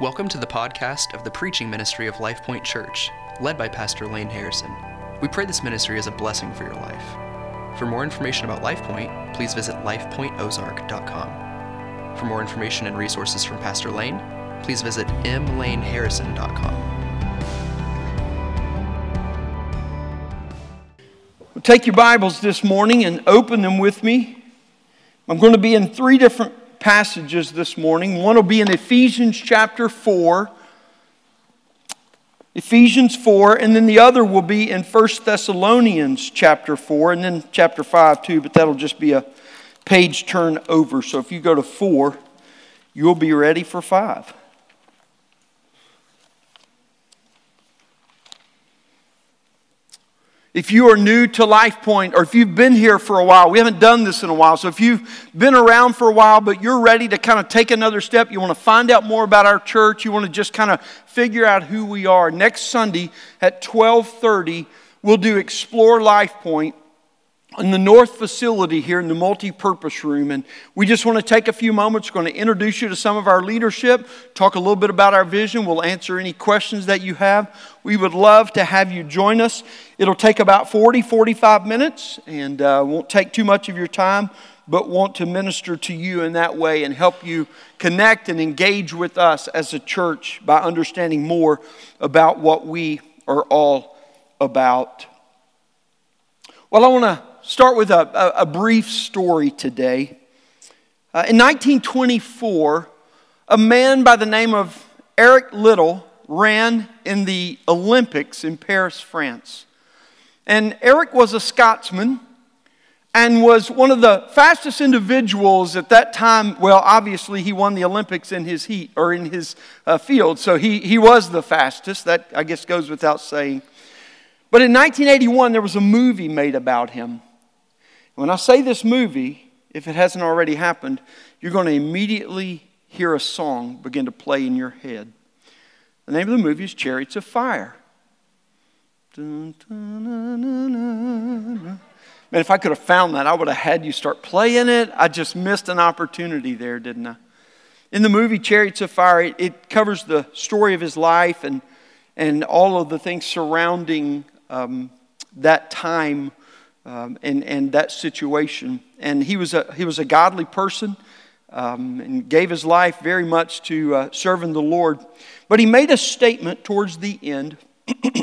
Welcome to the podcast of the preaching ministry of Life Point Church, led by Pastor Lane Harrison. We pray this ministry is a blessing for your life. For more information about Life Point, please visit lifepointozark.com. For more information and resources from Pastor Lane, please visit mlaneharrison.com. Take your Bibles this morning and open them with me. I'm going to be in three different passages this morning. One will be in Ephesians chapter 4. Ephesians 4, and then the other will be in 1 Thessalonians chapter 4, and then chapter 5 too, but that'll just be a page turn over. So if you go to 4, you'll be ready for 5. If you are new to Life Point, or if you've been here for a while, we haven't done this in a while. So if you've been around for a while, but you're ready to kind of take another step, you want to find out more about our church, you want to just kind of figure out who we are. Next Sunday at 12:30, we'll do Explore Life Point in the north facility here in the multi-purpose room and we just want to take a few moments we're going to introduce you to some of our leadership talk a little bit about our vision we'll answer any questions that you have. We would love to have you join us. It'll take about 40 45 minutes and uh, won't take too much of your time but want to minister to you in that way and help you connect and engage with us as a church by understanding more about what we are all about. Well i want to start with a, a, a brief story today. Uh, in 1924, a man by the name of Eric Liddell ran in the Olympics in Paris, France. And Eric was a Scotsman and was one of the fastest individuals at that time. Well, obviously, he won the Olympics in his heat or in his uh, field, so he, he was the fastest. That, I guess, goes without saying. But in 1981, there was a movie made about him. When I say this movie, if it hasn't already happened, you're going to immediately hear a song begin to play in your head. The name of the movie is Chariots of Fire. Man, if I could have found that, I would have had you start playing it. I just missed an opportunity there, didn't I? In the movie Chariots of Fire, it, it covers the story of his life and, and all of the things surrounding um, that time um, and, and that situation. And he was a, he was a godly person um, and gave his life very much to uh, serving the Lord. But he made a statement towards the end,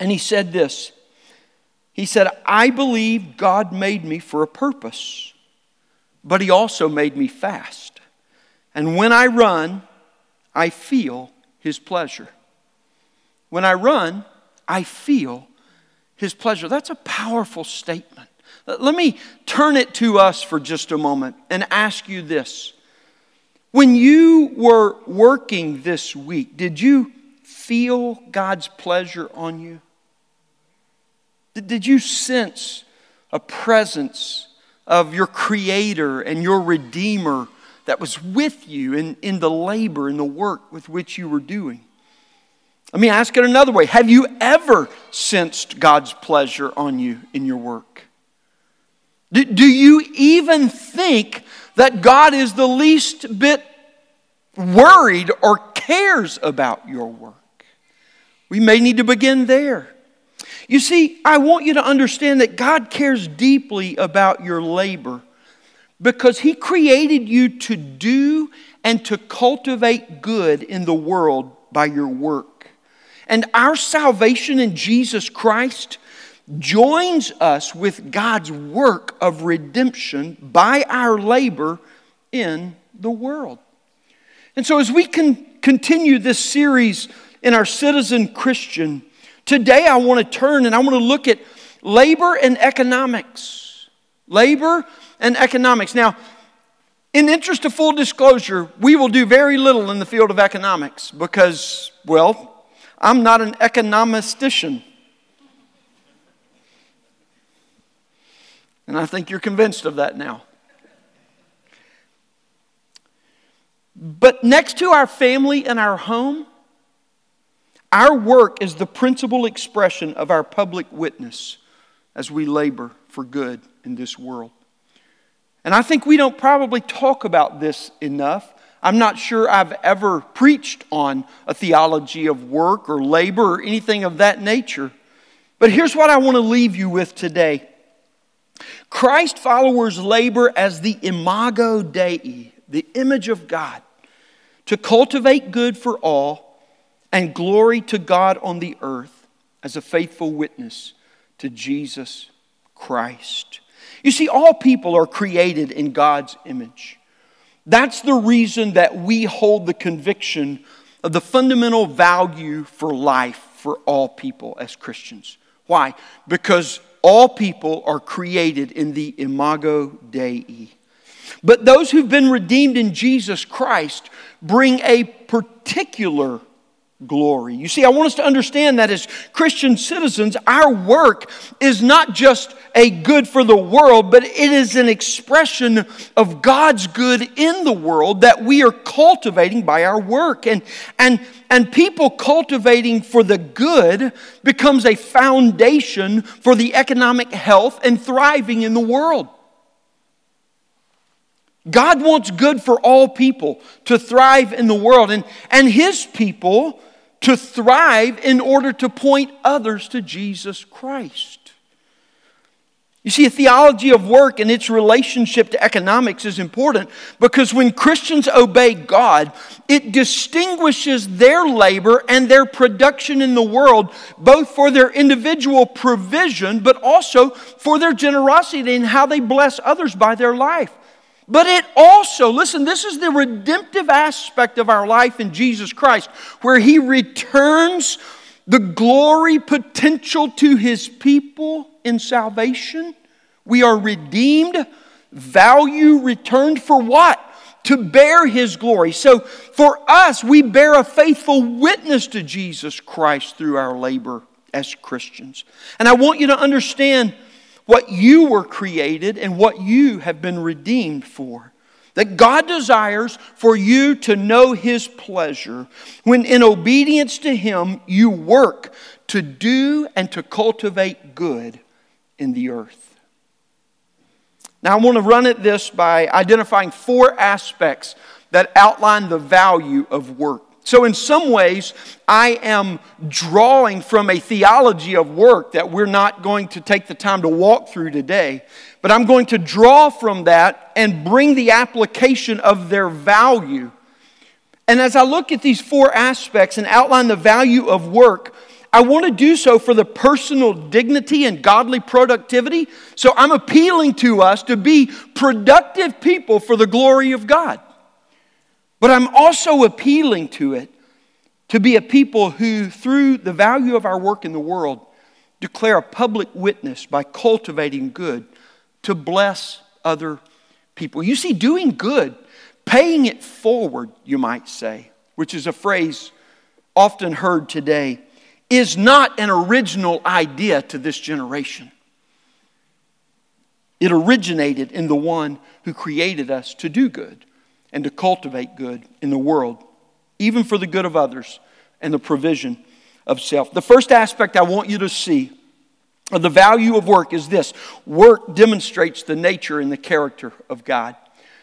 and he said this He said, I believe God made me for a purpose, but he also made me fast. And when I run, I feel his pleasure. When I run, I feel his pleasure. That's a powerful statement. Let me turn it to us for just a moment and ask you this. When you were working this week, did you feel God's pleasure on you? Did you sense a presence of your Creator and your Redeemer that was with you in, in the labor and the work with which you were doing? Let me ask it another way Have you ever sensed God's pleasure on you in your work? Do, do you even think that God is the least bit worried or cares about your work? We may need to begin there. You see, I want you to understand that God cares deeply about your labor because He created you to do and to cultivate good in the world by your work. And our salvation in Jesus Christ joins us with God's work of redemption by our labor in the world. And so, as we can continue this series in our Citizen Christian, today I want to turn and I want to look at labor and economics. Labor and economics. Now, in interest of full disclosure, we will do very little in the field of economics because, well, I'm not an economistician. And I think you're convinced of that now. But next to our family and our home, our work is the principal expression of our public witness as we labor for good in this world. And I think we don't probably talk about this enough. I'm not sure I've ever preached on a theology of work or labor or anything of that nature. But here's what I want to leave you with today Christ followers labor as the imago Dei, the image of God, to cultivate good for all and glory to God on the earth as a faithful witness to Jesus Christ. You see, all people are created in God's image. That's the reason that we hold the conviction of the fundamental value for life for all people as Christians. Why? Because all people are created in the imago Dei. But those who've been redeemed in Jesus Christ bring a particular glory. You see, I want us to understand that as Christian citizens, our work is not just a good for the world, but it is an expression of God's good in the world that we are cultivating by our work. And, and, and people cultivating for the good becomes a foundation for the economic health and thriving in the world. God wants good for all people to thrive in the world, and, and His people to thrive in order to point others to Jesus Christ. You see, a theology of work and its relationship to economics is important because when Christians obey God, it distinguishes their labor and their production in the world, both for their individual provision, but also for their generosity and how they bless others by their life. But it also, listen, this is the redemptive aspect of our life in Jesus Christ, where He returns the glory potential to His people in salvation. We are redeemed, value returned for what? To bear His glory. So for us, we bear a faithful witness to Jesus Christ through our labor as Christians. And I want you to understand what you were created and what you have been redeemed for. That God desires for you to know His pleasure when, in obedience to Him, you work to do and to cultivate good in the earth. Now, I want to run at this by identifying four aspects that outline the value of work. So, in some ways, I am drawing from a theology of work that we're not going to take the time to walk through today, but I'm going to draw from that and bring the application of their value. And as I look at these four aspects and outline the value of work, I want to do so for the personal dignity and godly productivity. So I'm appealing to us to be productive people for the glory of God. But I'm also appealing to it to be a people who, through the value of our work in the world, declare a public witness by cultivating good to bless other people. You see, doing good, paying it forward, you might say, which is a phrase often heard today, is not an original idea to this generation. It originated in the one who created us to do good and to cultivate good in the world, even for the good of others and the provision of self. The first aspect I want you to see of the value of work is this work demonstrates the nature and the character of God.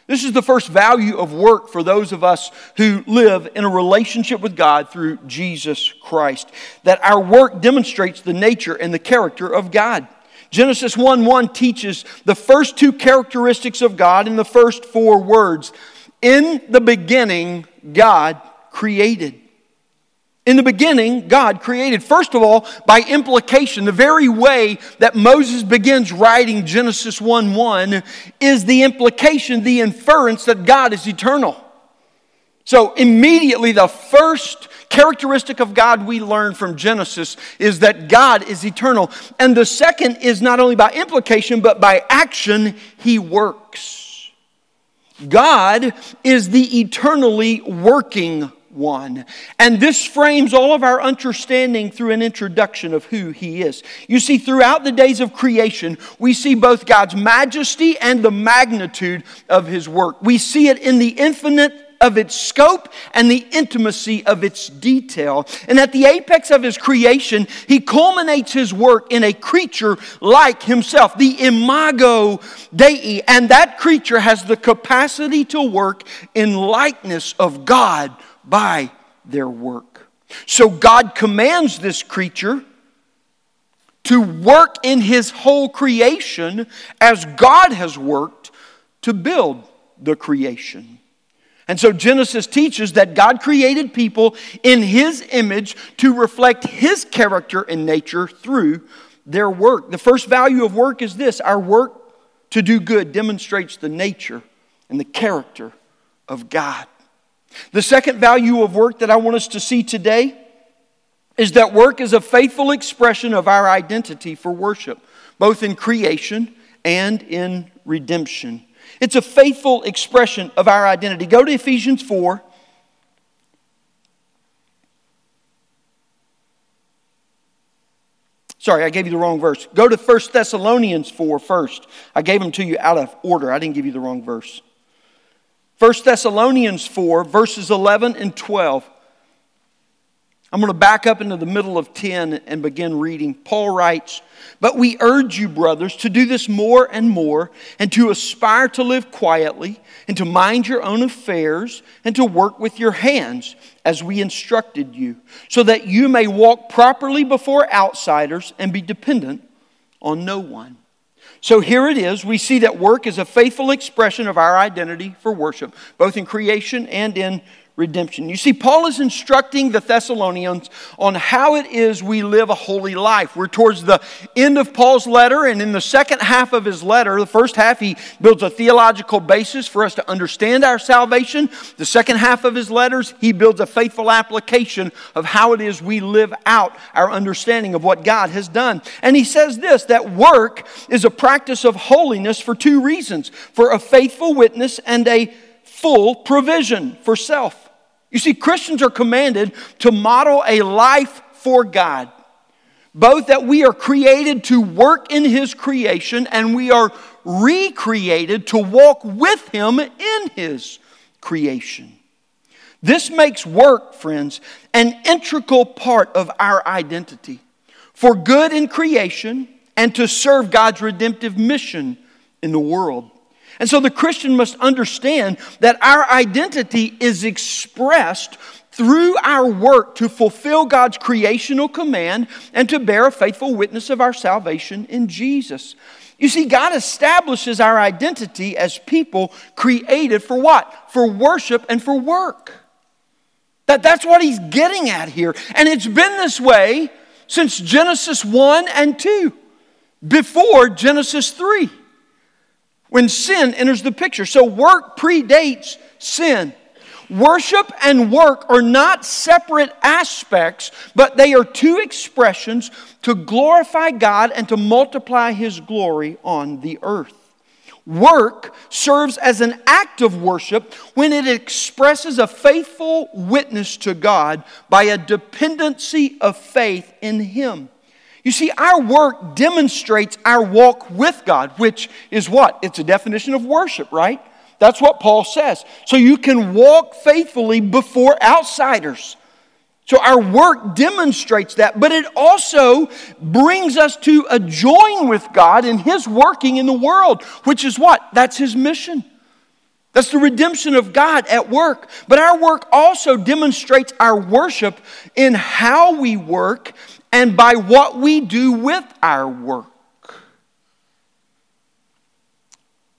This is the first value of work for those of us who live in a relationship with God through Jesus Christ. That our work demonstrates the nature and the character of God. Genesis 1 1 teaches the first two characteristics of God in the first four words in the beginning, God created. In the beginning, God created. First of all, by implication, the very way that Moses begins writing Genesis 1 1 is the implication, the inference that God is eternal. So, immediately, the first characteristic of God we learn from Genesis is that God is eternal. And the second is not only by implication, but by action, He works. God is the eternally working one. And this frames all of our understanding through an introduction of who He is. You see, throughout the days of creation, we see both God's majesty and the magnitude of His work. We see it in the infinite of its scope and the intimacy of its detail. And at the apex of his creation, he culminates his work in a creature like himself, the imago Dei. And that creature has the capacity to work in likeness of God by their work. So God commands this creature to work in his whole creation as God has worked to build the creation. And so Genesis teaches that God created people in his image to reflect his character and nature through their work. The first value of work is this our work to do good demonstrates the nature and the character of God. The second value of work that I want us to see today is that work is a faithful expression of our identity for worship, both in creation and in redemption. It's a faithful expression of our identity. Go to Ephesians 4. Sorry, I gave you the wrong verse. Go to 1 Thessalonians 4 first. I gave them to you out of order. I didn't give you the wrong verse. 1 Thessalonians 4, verses 11 and 12. I'm going to back up into the middle of 10 and begin reading. Paul writes, But we urge you, brothers, to do this more and more, and to aspire to live quietly, and to mind your own affairs, and to work with your hands, as we instructed you, so that you may walk properly before outsiders and be dependent on no one. So here it is. We see that work is a faithful expression of our identity for worship, both in creation and in redemption. You see, Paul is instructing the Thessalonians on how it is we live a holy life. We're towards the end of Paul's letter, and in the second half of his letter, the first half, he builds a theological basis for us to understand our salvation. The second half of his letters, he builds a faithful application of how it is we live out our understanding of what God has done. And he says this that work is a practice of holiness for two reasons for a faithful witness and a full provision for self. You see, Christians are commanded to model a life for God. Both that we are created to work in His creation and we are recreated to walk with Him in His creation. This makes work, friends, an integral part of our identity for good in creation and to serve God's redemptive mission in the world. And so the Christian must understand that our identity is expressed through our work to fulfill God's creational command and to bear a faithful witness of our salvation in Jesus. You see, God establishes our identity as people created for what? For worship and for work. That, that's what he's getting at here. And it's been this way since Genesis 1 and 2, before Genesis 3 when sin enters the picture. So work predates sin. Worship and work are not separate aspects, but they are two expressions to glorify God and to multiply His glory on the earth. Work serves as an act of worship when it expresses a faithful witness to God by a dependency of faith in Him. You see, our work demonstrates our walk with God, which is what? It's a definition of worship, right? That's what Paul says. So you can walk faithfully before outsiders. So our work demonstrates that, but it also brings us to a join with God in His working in the world, which is what? That's His mission. That's the redemption of God at work. But our work also demonstrates our worship in how we work and by what we do with our work.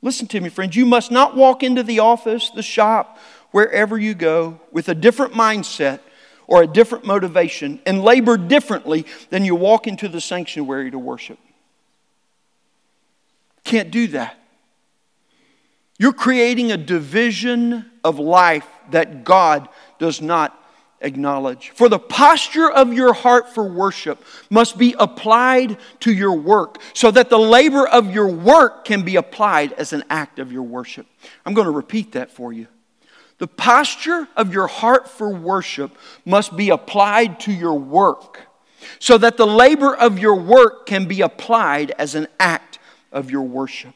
Listen to me, friends. You must not walk into the office, the shop, wherever you go with a different mindset or a different motivation and labor differently than you walk into the sanctuary to worship. Can't do that. You're creating a division of life that God does not acknowledge. For the posture of your heart for worship must be applied to your work so that the labor of your work can be applied as an act of your worship. I'm going to repeat that for you. The posture of your heart for worship must be applied to your work so that the labor of your work can be applied as an act of your worship.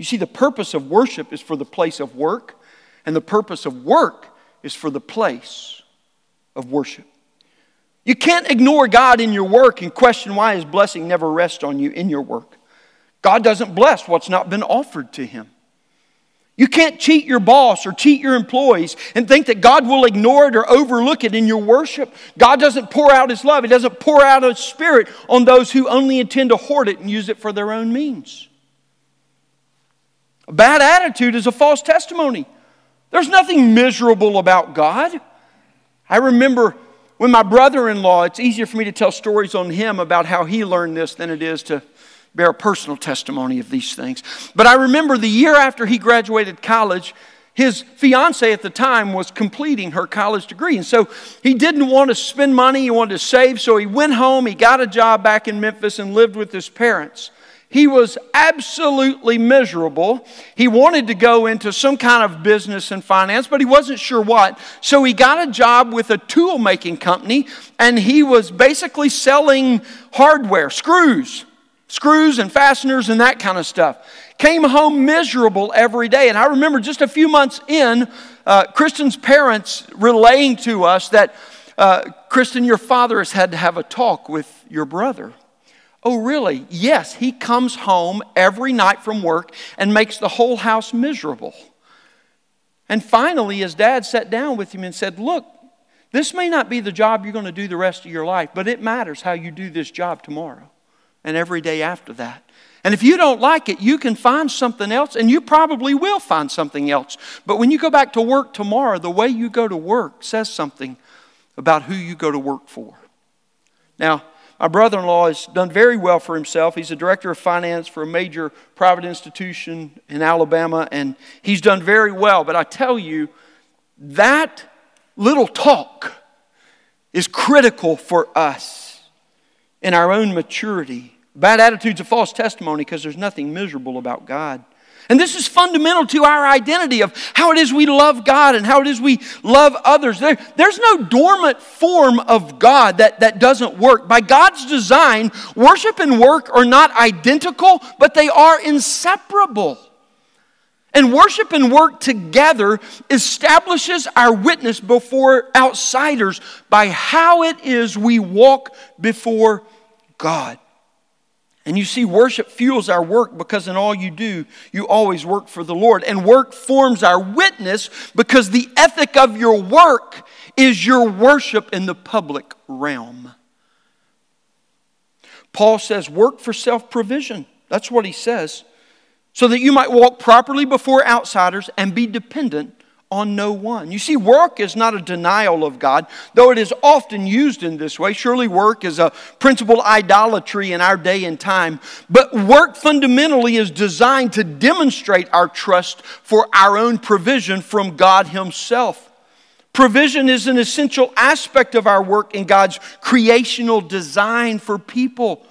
You see, the purpose of worship is for the place of work And the purpose of work is for the place of worship. You can't ignore God in your work and question why His blessing never rests on you in your work. God doesn't bless what's not been offered to Him. You can't cheat your boss or cheat your employees and think that God will ignore it or overlook it in your worship. God doesn't pour out His love, He doesn't pour out His Spirit on those who only intend to hoard it and use it for their own means. A bad attitude is a false testimony. There's nothing miserable about God. I remember when my brother in law, it's easier for me to tell stories on him about how he learned this than it is to bear a personal testimony of these things. But I remember the year after he graduated college, his fiance at the time was completing her college degree. And so he didn't want to spend money, he wanted to save. So he went home, he got a job back in Memphis, and lived with his parents. He was absolutely miserable. He wanted to go into some kind of business and finance, but he wasn't sure what. So he got a job with a tool making company, and he was basically selling hardware, screws, screws and fasteners and that kind of stuff. Came home miserable every day. And I remember just a few months in, uh, Kristen's parents relaying to us that, uh, Kristen, your father has had to have a talk with your brother. Oh, really? Yes, he comes home every night from work and makes the whole house miserable. And finally, his dad sat down with him and said, Look, this may not be the job you're going to do the rest of your life, but it matters how you do this job tomorrow and every day after that. And if you don't like it, you can find something else, and you probably will find something else. But when you go back to work tomorrow, the way you go to work says something about who you go to work for. Now, my brother in law has done very well for himself. He's a director of finance for a major private institution in Alabama, and he's done very well. But I tell you, that little talk is critical for us in our own maturity. Bad attitude's a false testimony because there's nothing miserable about God. And this is fundamental to our identity of how it is we love God and how it is we love others. There, there's no dormant form of God that, that doesn't work. By God's design, worship and work are not identical, but they are inseparable. And worship and work together establishes our witness before outsiders by how it is we walk before God. And you see, worship fuels our work because in all you do, you always work for the Lord. And work forms our witness because the ethic of your work is your worship in the public realm. Paul says, work for self provision. That's what he says. So that you might walk properly before outsiders and be dependent on no one. You see, work is not a denial of God, though it is often used in this way. Surely, work is a principal idolatry in our day and time. But work fundamentally is designed to demonstrate our trust for our own provision from God Himself. Provision is an essential aspect of our work in God's creational design for people.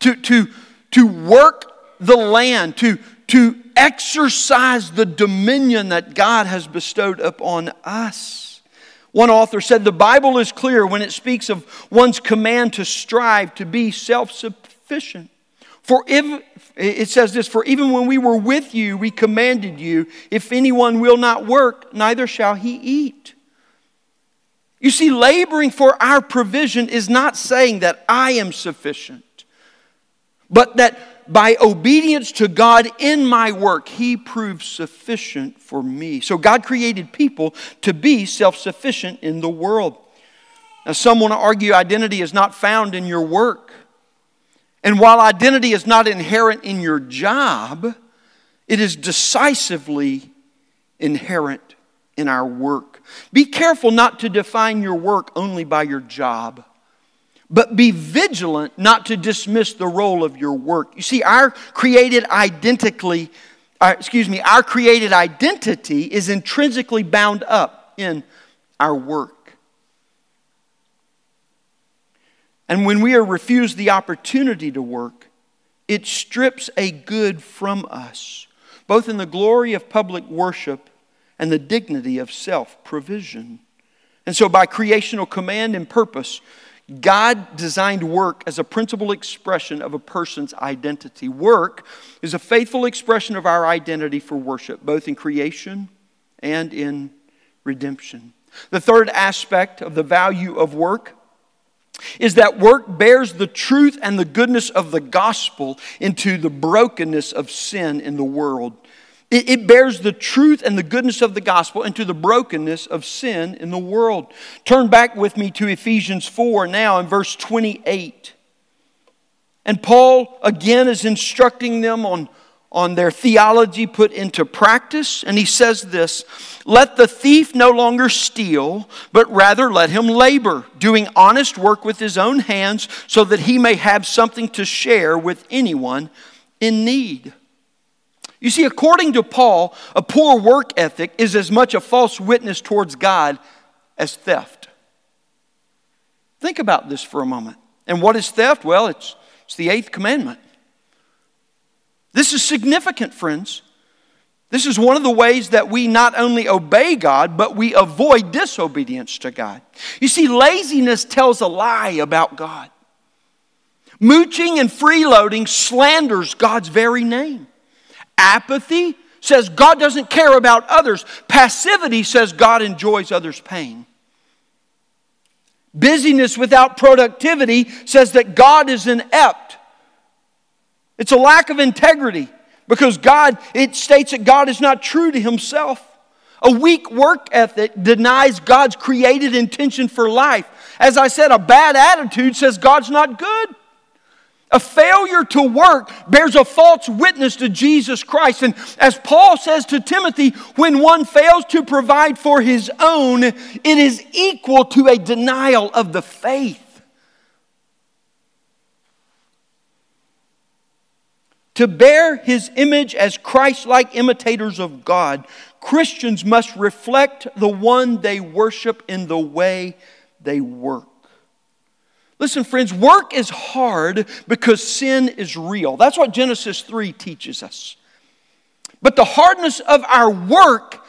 To, to, to work the land, to, to exercise the dominion that God has bestowed upon us. One author said the Bible is clear when it speaks of one's command to strive to be self sufficient. For if, it says this, for even when we were with you, we commanded you, if anyone will not work, neither shall he eat. You see, laboring for our provision is not saying that I am sufficient, but that by obedience to God in my work, He proves sufficient for me. So God created people to be self sufficient in the world. Now, some want to argue identity is not found in your work. And while identity is not inherent in your job, it is decisively inherent in our work. Be careful not to define your work only by your job. But be vigilant not to dismiss the role of your work. You see, our created identically, uh, excuse me, our created identity is intrinsically bound up in our work. And when we are refused the opportunity to work, it strips a good from us, both in the glory of public worship and the dignity of self provision. And so, by creational command and purpose, God designed work as a principal expression of a person's identity. Work is a faithful expression of our identity for worship, both in creation and in redemption. The third aspect of the value of work is that work bears the truth and the goodness of the gospel into the brokenness of sin in the world. It, it, bears the truth and the goodness of the gospel into the brokenness of sin in the world. Turn back with me to Ephesians 4 now in verse 28. And Paul again is instructing them on, on their theology put into practice. And he says this Let the thief no longer steal, but rather let him labor, doing honest work with his own hands, so that he may have something to share with anyone in need. You see, according to Paul, a poor work ethic is as much a false witness towards God as theft. Think about this for a moment. And what is theft? Well, it's, it's the eighth commandment. This is significant, friends. This is one of the ways that we not only obey God, but we avoid disobedience to God. You see, laziness tells a lie about God. Mooching and freeloading slanders God's very name. Apathy says God doesn't care about others. Passivity says God enjoys others' pain. Busyness without productivity says that God is inept. It's a lack of integrity because God, it states that God is not true to himself. A weak work ethic denies God's created intention for life. As I said, a bad attitude says God's not good. A failure to work bears a false witness to Jesus Christ. And as Paul says to Timothy, when one fails to provide for his own, it is equal to a denial of the faith. To bear his image as Christ like imitators of God, Christians must reflect the one they worship in the way they work. Listen, friends, work is hard because sin is real. That's what Genesis 3 teaches us. But the hardness of our work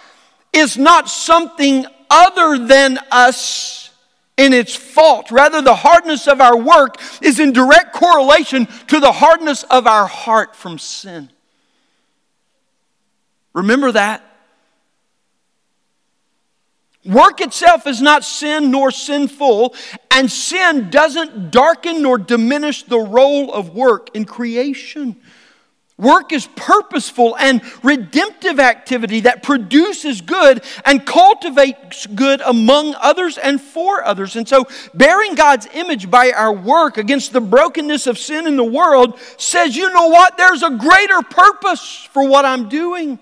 is not something other than us in its fault. Rather, the hardness of our work is in direct correlation to the hardness of our heart from sin. Remember that. Work itself is not sin nor sinful, and sin doesn't darken nor diminish the role of work in creation. Work is purposeful and redemptive activity that produces good and cultivates good among others and for others. And so, bearing God's image by our work against the brokenness of sin in the world says, you know what? There's a greater purpose for what I'm doing.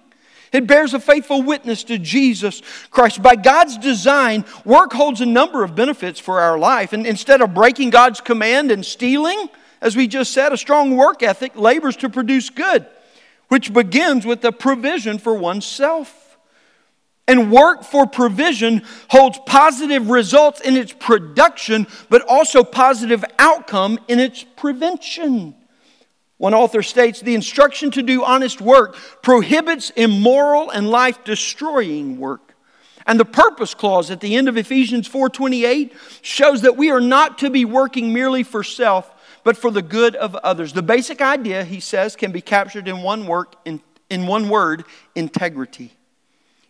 It bears a faithful witness to Jesus Christ. By God's design, work holds a number of benefits for our life. And instead of breaking God's command and stealing, as we just said, a strong work ethic labors to produce good, which begins with the provision for oneself. And work for provision holds positive results in its production, but also positive outcome in its prevention. One author states the instruction to do honest work prohibits immoral and life destroying work. And the purpose clause at the end of Ephesians 4:28 shows that we are not to be working merely for self, but for the good of others. The basic idea, he says, can be captured in one work in, in one word, integrity.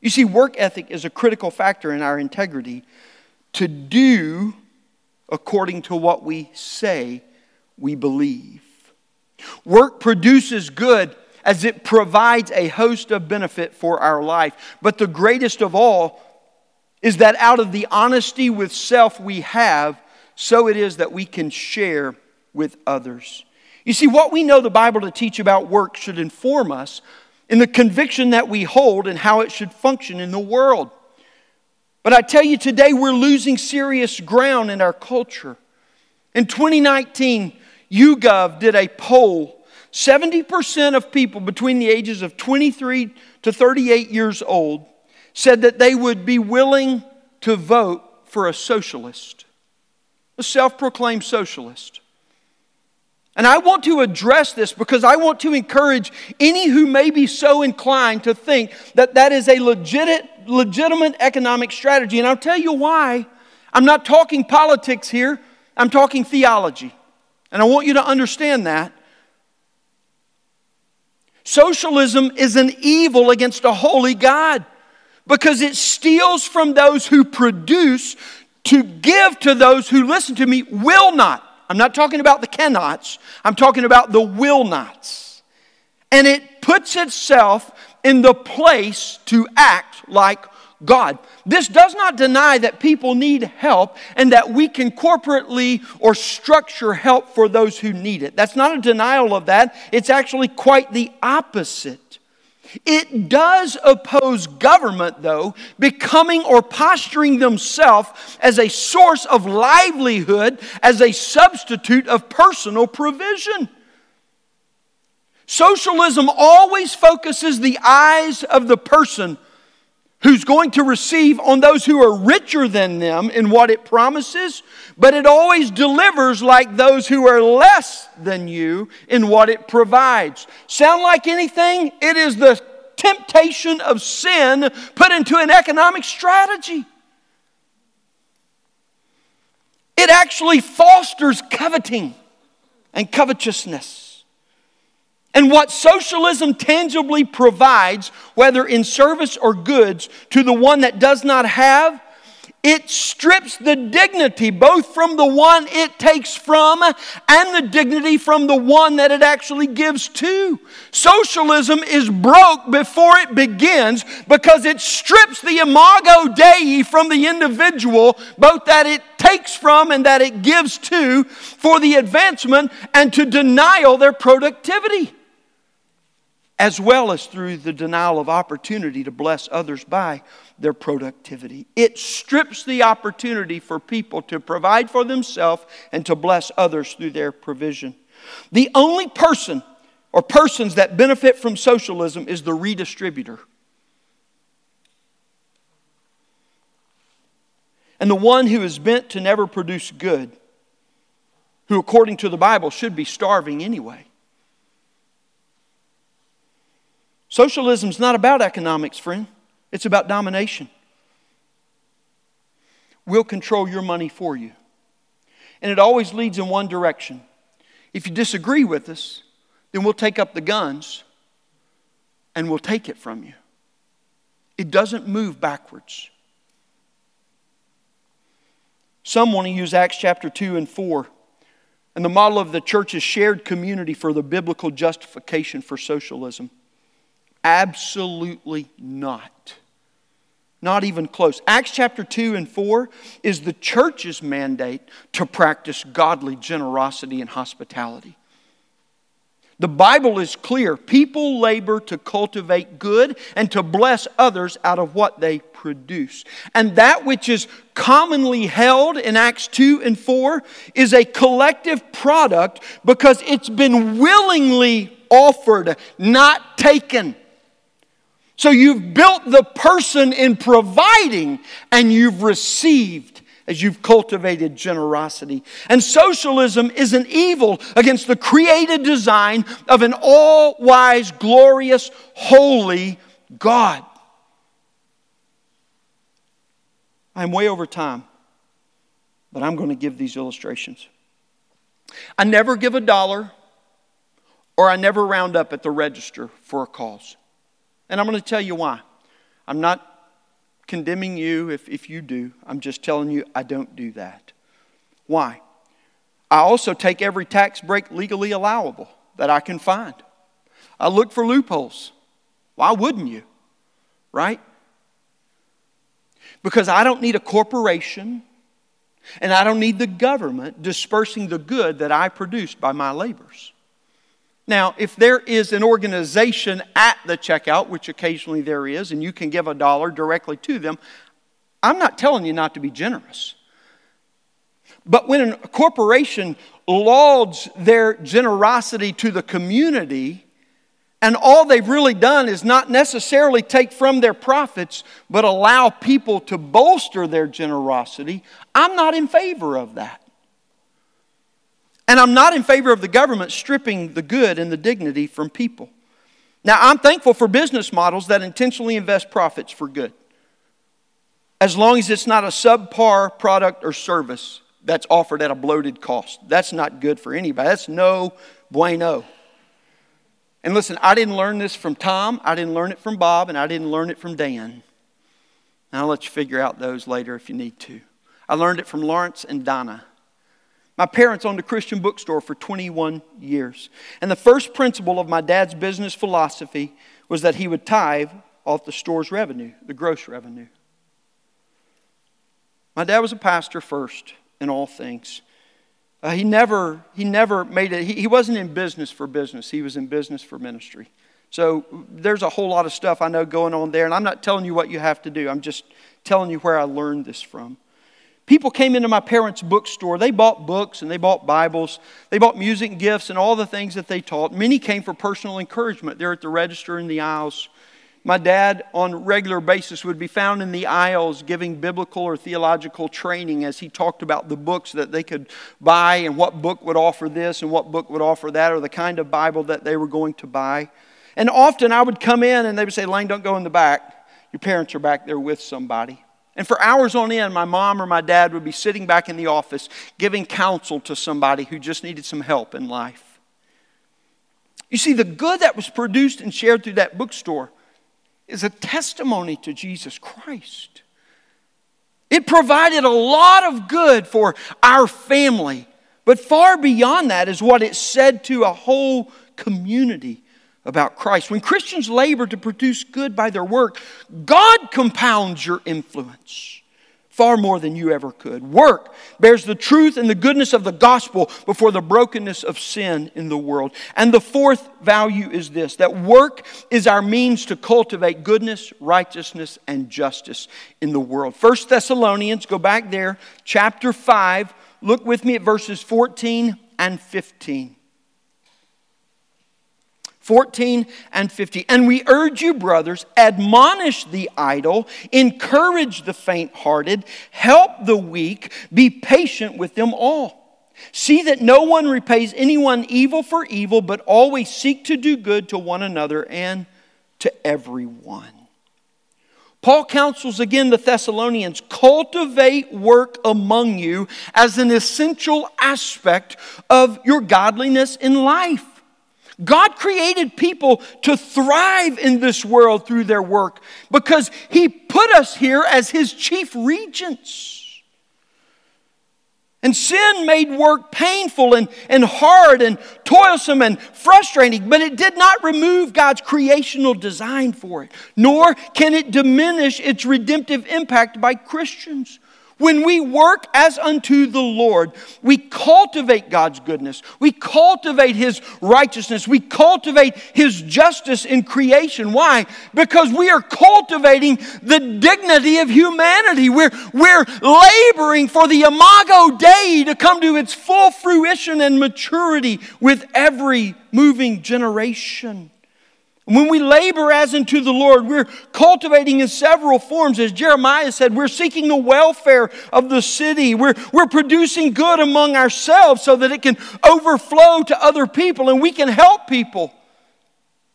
You see, work ethic is a critical factor in our integrity to do according to what we say we believe. Work produces good as it provides a host of benefit for our life. But the greatest of all is that out of the honesty with self we have, so it is that we can share with others. You see, what we know the Bible to teach about work should inform us in the conviction that we hold and how it should function in the world. But I tell you, today we're losing serious ground in our culture. In 2019, YouGov did a poll. 70% of people between the ages of 23 to 38 years old said that they would be willing to vote for a socialist, a self proclaimed socialist. And I want to address this because I want to encourage any who may be so inclined to think that that is a legitimate, legitimate economic strategy. And I'll tell you why. I'm not talking politics here, I'm talking theology. And I want you to understand that. Socialism is an evil against a holy God. because it steals from those who produce to give to those who listen to me will not. I'm not talking about the cannots, I'm talking about the will nots. And it puts itself in the place to act like God. This does not deny that people need help and that we can corporately or structure help for those who need it. That's not a denial of that, it's actually quite the opposite. It does oppose government, though, becoming or posturing themselves as a source of livelihood, as a substitute of personal provision. Socialism always focuses the eyes of the person who's going to receive on those who are richer than them in what it promises, but it always delivers like those who are less than you in what it provides. Sound like anything? It is the temptation of sin put into an economic strategy. It actually fosters coveting and covetousness. And what socialism tangibly provides, whether in service or goods, to the one that does not have, it strips the dignity both from the one it takes from and the dignity from the one that it actually gives to. Socialism is broke before it begins because it strips the imago Dei from the individual, both that it takes from and that it gives to, for the advancement and to denial their productivity as well as through the denial of opportunity to bless others by their productivity. It strips the opportunity for people to provide for themselves and to bless others through their provision. The only person or persons that benefit from socialism is the redistributor. And the one who is bent to never produce good, who, according to the Bible, should be starving anyway. Socialism is not about economics, friend, it's about domination. We'll control your money for you. And it always leads in one direction. If you disagree with us, then we'll take up the guns and we'll take it from you. It doesn't move backwards. Some want to use Acts chapter 2 and 4 and the model of the church's shared community for the biblical justification for socialism. Absolutely not. Not even close. Acts chapter 2 and 4 is the church's mandate to practice godly generosity and hospitality. The Bible is clear. People labor to cultivate good and to bless others out of what they produce. And that which is commonly held in Acts 2 and 4 is a collective product because it's been willingly offered, not taken. So you've built the person in providing, and you've received as you've cultivated generosity. And socialism is an evil against the created design of an all wise, glorious, holy God. I'm way over time, but I'm going to give these illustrations. I never give a dollar or I never round up at the register for a cause. And I'm going to tell you why. I'm not condemning you if, if you do. I'm just telling you I don't do that. Why? I also take every tax break legally allowable that I can find. I look for loopholes. Why wouldn't you? Right? Because I don't need a corporation and I don't need the government dispersing the good that I produced by my labors. Now, if there is an organization at the checkout, which occasionally there is, and you can give a dollar directly to them, I'm not telling you not to be generous. But when a corporation lauds their generosity to the community, and all they've really done is not necessarily take from their profits, but allow people to bolster their generosity, I'm not in favor of that. And I'm not in favor of the government stripping the good and the dignity from people. Now, I'm thankful for business models that intentionally invest profits for good, as long as it's not a subpar product or service that's offered at a bloated cost. That's not good for anybody. That's no bueno. And listen, I didn't learn this from Tom, I didn't learn it from Bob, and I didn't learn it from Dan. And I'll let you figure out those later if you need to. I learned it from Lawrence and Donna. My parents owned a Christian bookstore for 21 years. And the first principle of my dad's business philosophy was that he would tithe off the store's revenue, the gross revenue. My dad was a pastor first in all things. Uh, he, never, he never made it, he, he wasn't in business for business, he was in business for ministry. So there's a whole lot of stuff I know going on there, and I'm not telling you what you have to do. I'm just telling you where I learned this from. People came into my parents' bookstore. They bought books and they bought Bibles. They bought music gifts and all the things that they taught. Many came for personal encouragement. They're at the register in the aisles. My dad, on a regular basis, would be found in the aisles giving biblical or theological training as he talked about the books that they could buy and what book would offer this and what book would offer that or the kind of Bible that they were going to buy. And often I would come in and they would say, Lane, don't go in the back. Your parents are back there with somebody. And for hours on end, my mom or my dad would be sitting back in the office giving counsel to somebody who just needed some help in life. You see, the good that was produced and shared through that bookstore is a testimony to Jesus Christ. It provided a lot of good for our family, but far beyond that is what it said to a whole community about Christ. When Christians labor to produce good by their work, God compounds your influence far more than you ever could. Work bears the truth and the goodness of the gospel before the brokenness of sin in the world. And the fourth value is this that work is our means to cultivate goodness, righteousness, and justice in the world. First Thessalonians, go back there, chapter 5. Look with me at verses 14 and 15. 14 and 50. And we urge you, brothers, admonish the idle, encourage the faint hearted, help the weak, be patient with them all. See that no one repays anyone evil for evil, but always seek to do good to one another and to everyone. Paul counsels again the Thessalonians cultivate work among you as an essential aspect of your godliness in life. God created people to thrive in this world through their work because He put us here as His chief regents. And sin made work painful and, and hard and toilsome and frustrating, but it did not remove God's creational design for it, nor can it diminish its redemptive impact by Christians. When we work as unto the Lord, we cultivate God's goodness. We cultivate His righteousness. We cultivate His justice in creation. Why? Because we are cultivating the dignity of humanity. We're, we're laboring for the imago Dei to come to its full fruition and maturity with every moving generation. When we labor as unto the Lord, we're cultivating in several forms. As Jeremiah said, we're seeking the welfare of the city. We're, we're producing good among ourselves so that it can overflow to other people and we can help people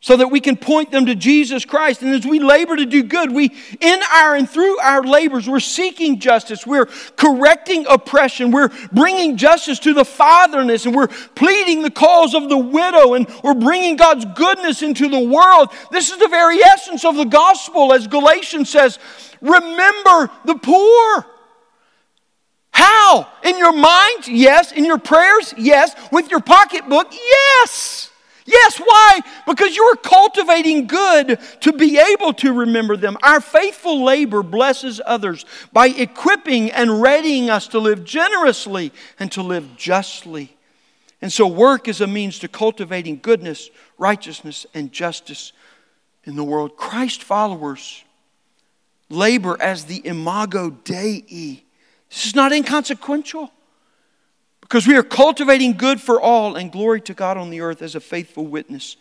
so that we can point them to Jesus Christ. And as we labor to do good, we, in our and through our labors, we're seeking justice. We're correcting oppression. We're bringing justice to the fatherless. And we're pleading the cause of the widow. And we're bringing God's goodness into the world. This is the very essence of the gospel, as Galatians says remember the poor. How? In your mind? Yes. In your prayers? Yes. With your pocketbook? Yes. Yes, why? Because you are cultivating good to be able to remember them. Our faithful labor blesses others by equipping and readying us to live generously and to live justly. And so, work is a means to cultivating goodness, righteousness, and justice in the world. Christ followers labor as the imago Dei. This is not inconsequential. Because we are cultivating good for all and glory to God on the earth as a faithful witness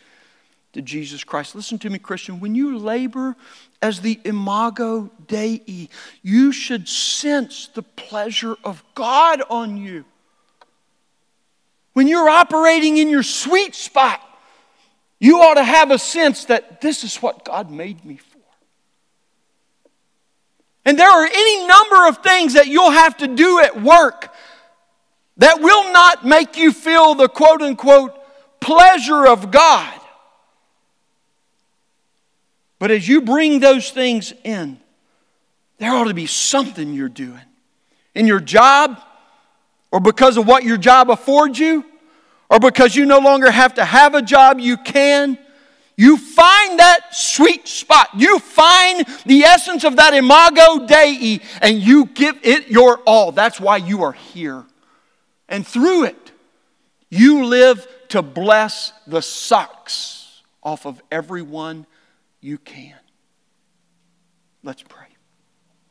to Jesus Christ. Listen to me, Christian. When you labor as the imago Dei, you should sense the pleasure of God on you. When you're operating in your sweet spot, you ought to have a sense that this is what God made me for. And there are any number of things that you'll have to do at work that will not make you feel the quote unquote pleasure of God. But as you bring those things in, There ought to be something you're doing in your job, or because of what your job affords you, or because you no longer have to have a job, you can. You find that sweet spot. You find the essence of that imago Dei and you give it your all. That's why you are here. And through it, you live to bless the socks off of everyone you can. Let's pray.